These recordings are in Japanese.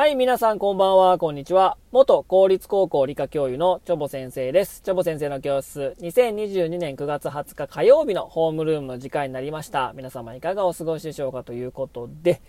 はい、皆さんこんばんは、こんにちは。元公立高校理科教諭のチョボ先生です。チョボ先生の教室、2022年9月20日火曜日のホームルームの時間になりました。皆様いかがお過ごしでしょうかということで、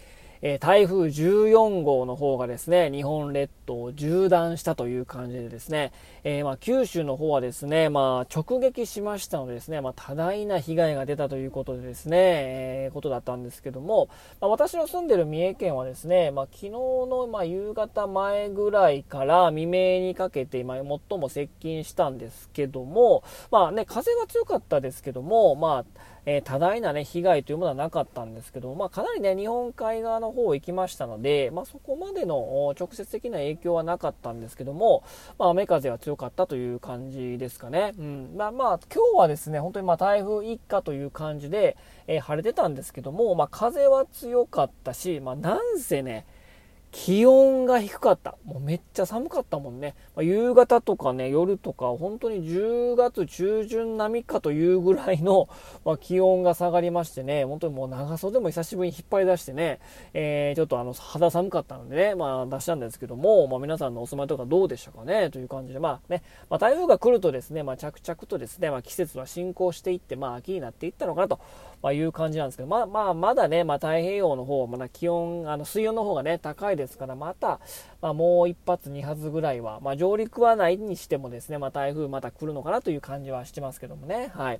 えー台風14号の方がですね、日本列島を縦断したという感じでですね、えーまあ、九州の方はですね、まあ、直撃しましたのでですね、まあ、多大な被害が出たということでですね、えーことだったんですけども、まあ、私の住んでる三重県はですね、まあ、昨日の、ま、夕方前ぐらいから未明にかけて、ま、最も接近したんですけども、まあね、風が強かったですけども、まあ、えー多大なね、被害というものはなかったんですけど、まあ、かなりね、日本海側の方行きましたので、まあ、そこまでの直接的な影響はなかったんですけども、まあ、雨風は強かったという感じですかね。うん。まあ、まあ、今日はですね、本当にま、台風一過という感じで、えー晴れてたんですけども、ま、風は強かったし、ま、なんせね、気温が低かった。もうめっちゃ寒かったもんね。まあ夕方とかね、夜とか、本当に10月中旬並みかというぐらいの、まあ、気温が下がりましてね、本当にもう長袖も久しぶりに引っ張り出してね、えー、ちょっとあの、肌寒かったのでね、まあ出したんですけども、まあ皆さんのお住まいとかどうでしたかね、という感じで、まあね、まあ台風が来るとですね、まあ着々とですね、まあ季節は進行していって、まあ秋になっていったのかなと、ま、いう感じなんですけど、まあまあ、まだね、まあ太平洋の方まだ気温、あの水温の方がね、高いですですから、また、まあもう一発二発ぐらいは、まあ上陸はないにしてもですね、まあ台風また来るのかなという感じはしてますけどもね、はい。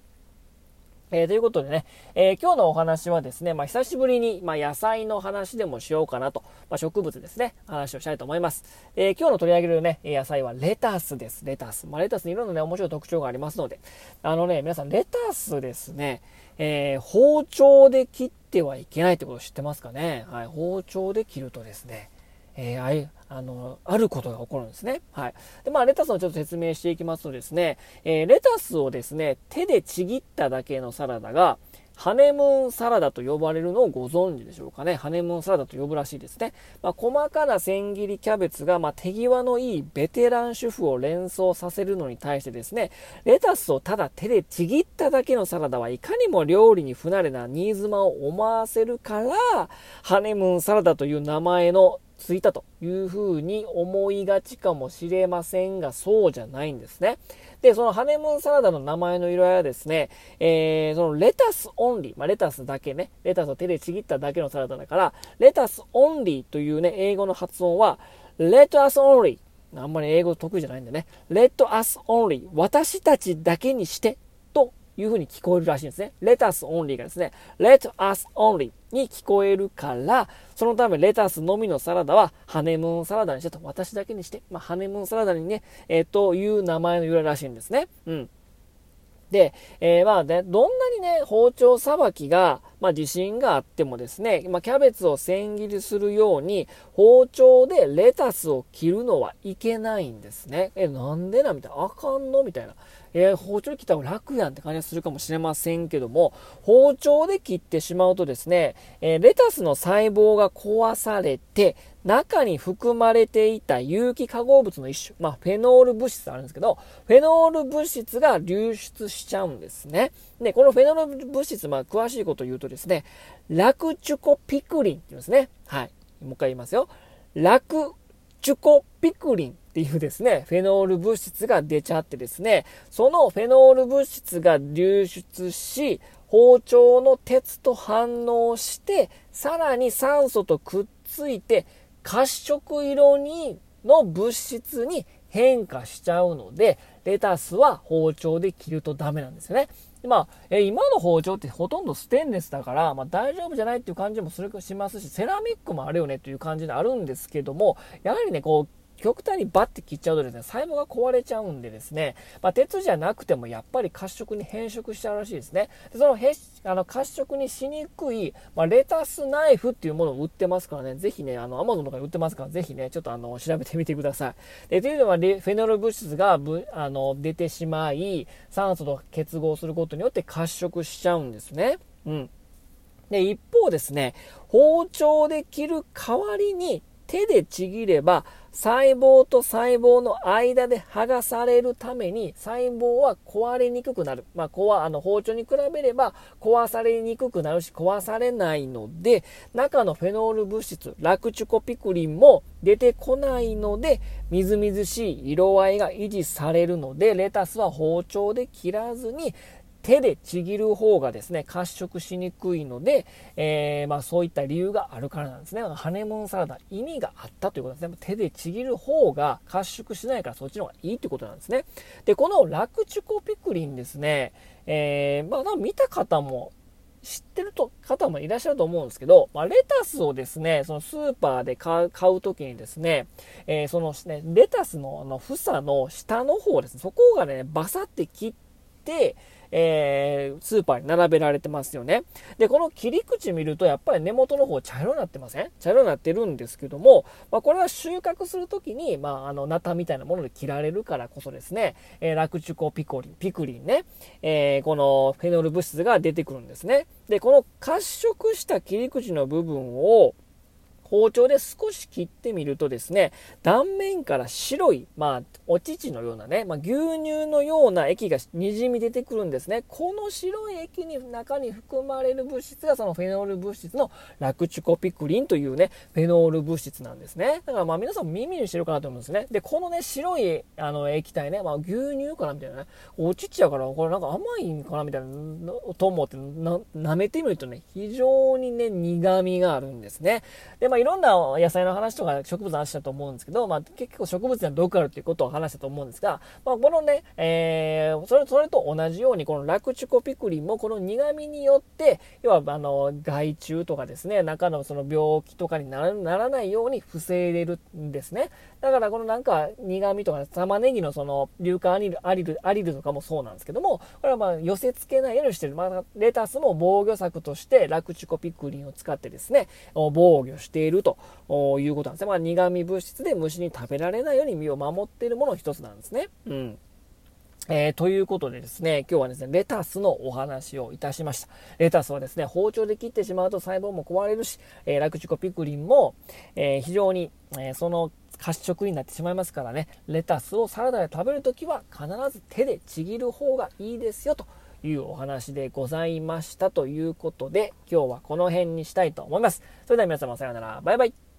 えーということでね、えー今日のお話はですね、まあ、久しぶりに、まあ、野菜の話でもしようかなと、まあ、植物ですね、話をしたいと思います。えー今日の取り上げるね、野菜はレタスです。レタス。ま、レタスにいろんなね、面白い特徴がありますので、あのね、皆さん、レタスですね、え包丁で切っててはいけないってことを知ってますかねはい、包丁で切るとですね、えーあいあの、あることが起こるんですね。はい。で、まあ、レタスをちょっと説明していきますとですね、えーレタスをですね、手でちぎっただけのサラダが、ハネムーンサラダと呼ばれるのをご存知でしょうかね。ハネムーンサラダと呼ぶらしいですね。まあ、細かな千切りキャベツが、まあ、手際のいいベテラン主婦を連想させるのに対してですね、レタスをただ手でちぎっただけのサラダはいかにも料理に不慣れな新妻を思わせるから、ハネムーンサラダという名前のついたというふうに思いがちかもしれませんが、そうじゃないんですね。で、そのハネムーンサラダの名前の由来はですね、えー、そのレタスオンリー、まあ、レタスだけね、レタスを手でちぎっただけのサラダだから、レタスオンリーというね、英語の発音は、Lettuce only。あんまり英語得意じゃないんでね。 Let us only。私たちだけにして。いう風に聞こえるらしいんですね。 lettuce only がですね、let us only に聞こえるから、そのためレタスのみのサラダはハネムーンサラダにしてと、私だけにして、まあ、ハネムーンサラダにね、えーという名前の由来らしいんですね。うん。で、えーまあね、どんなにね、包丁さばきが、まあ自信があってもですね、まあキャベツを千切りするように、包丁でレタスを切るのはいけないんですね。え、なんでなみたいな。あかんのみたいな。えー包丁で切った方が楽やんって感じがするかもしれませんけども、包丁で切ってしまうとですね、えーレタスの細胞が壊されて、中に含まれていた有機化合物の一種、まあ、フェノール物質あるんですけど、フェノール物質が流出しちゃうんですね。で、このフェノール物質、まあ、詳しいこと言うとですね、ラクチュコピクリンって言うんですね。はい。もう一回言いますよ。ラクチュコピクリンっていうですね、フェノール物質が出ちゃってですね、そのフェノール物質が流出し、包丁の鉄と反応して、さらに酸素とくっついて、褐色色に、の物質に変化しちゃうので、レタスは包丁で切るとダメなんですよね。まあ、え今の包丁ってほとんどステンレスだから、まあ大丈夫じゃないっていう感じもするしますし、セラミックもあるよねっていう感じであるんですけども、やはりね、こう、極端にバッて切っちゃうとですね、細胞が壊れちゃうんでですね、まあ、鉄じゃなくてもやっぱり褐色に変色しちゃうらしいですね。でそのへあの褐色にしにくい、まあ、レタスナイフっていうものを売ってますからね、ぜひね、あの、アマゾンとかに売ってますから、ぜひね、ちょっとあの、調べてみてください。で、というのは、フェノール物質がぶあの出てしまい、酸素と結合することによって褐色しちゃうんですね。うん。で、一方ですね、包丁で切る代わりに、手でちぎれば細胞と細胞の間で剥がされるために細胞は壊れにくくなる。まあ、壊、あの包丁に比べれば壊されにくくなるし壊されないので、中のフェノール物質、ラクチュコピクリンも出てこないので、みずみずしい色合いが維持されるので、レタスは包丁で切らずに手でちぎる方がですね、褐色しにくいので、えー、まあそういった理由があるからなんですね。ハネムーンサラダ、意味があったということですね。手でちぎる方が褐色しないからそっちの方がいいということなんですね。で、このラクチュコピクリンですね、えー、まあ見た方も知ってると方もいらっしゃると思うんですけど、まあ、レタスをですね、そのスーパーで買う買うときにですね、えー、そのね、レタスのあの房の下の方ですね、そこがね、バサって切って、えー、スーパーに並べられてますよね。で、この切り口見ると、やっぱり根元の方茶色になってません？茶色になってるんですけども、まあ、これは収穫するときに、まあ、あの、ナタみたいなもので切られるからこそですね、えー、ラクチュコピコリン、ピクリンね、えー、このフェノール物質が出てくるんですね。で、この褐色した切り口の部分を、包丁で少し切ってみるとですね、断面から白い、まあ、お乳のようなね、まあ、牛乳のような液が滲み出てくるんですね。この白い液に中に含まれる物質がそのフェノール物質のラクチュコピクリンというね、フェノール物質なんですね。だからまあ皆さん耳にしてるかなと思うんですね。で、このね、白いあの液体ね、まあ、牛乳かなみたいなね、お乳やからこれなんか甘いんかなみたいなと思ってな、舐めてみるとね、非常にね、苦味があるんですね。で、まあいろんな野菜の話とか植物の話だと思うんですけど、まあ、結構植物には毒あるっていうことを話したと思うんですが、まあ、このね、えー、それ、それと同じように、このラクチュコピクリンもこの苦味によって、要は、あの、害虫とかですね、中のその病気とかにならないように防いでるんですね。だからこのなんか苦味とか玉ねぎのその硫化アリル、アリル、アリルとかもそうなんですけども、これはまあ寄せ付けないようにしてる。まあ、レタスも防御策としてラクチュコピクリンを使ってですね、防御しているいるということなんですね。まあ、苦味物質で虫に食べられないように身を守っているものの一つなんですね。うん。えー、ということでですね、今日はですね、レタスのお話をいたしました。レタスはですね、包丁で切ってしまうと細胞も壊れるし、えー、ラクチコピクリンも、えー、非常に、えその褐色になってしまいますからね、レタスをサラダで食べるときは必ず手でちぎる方がいいですよというお話でございましたということで、今日はこの辺にしたいと思います。それでは皆様さようなら。バイバイ。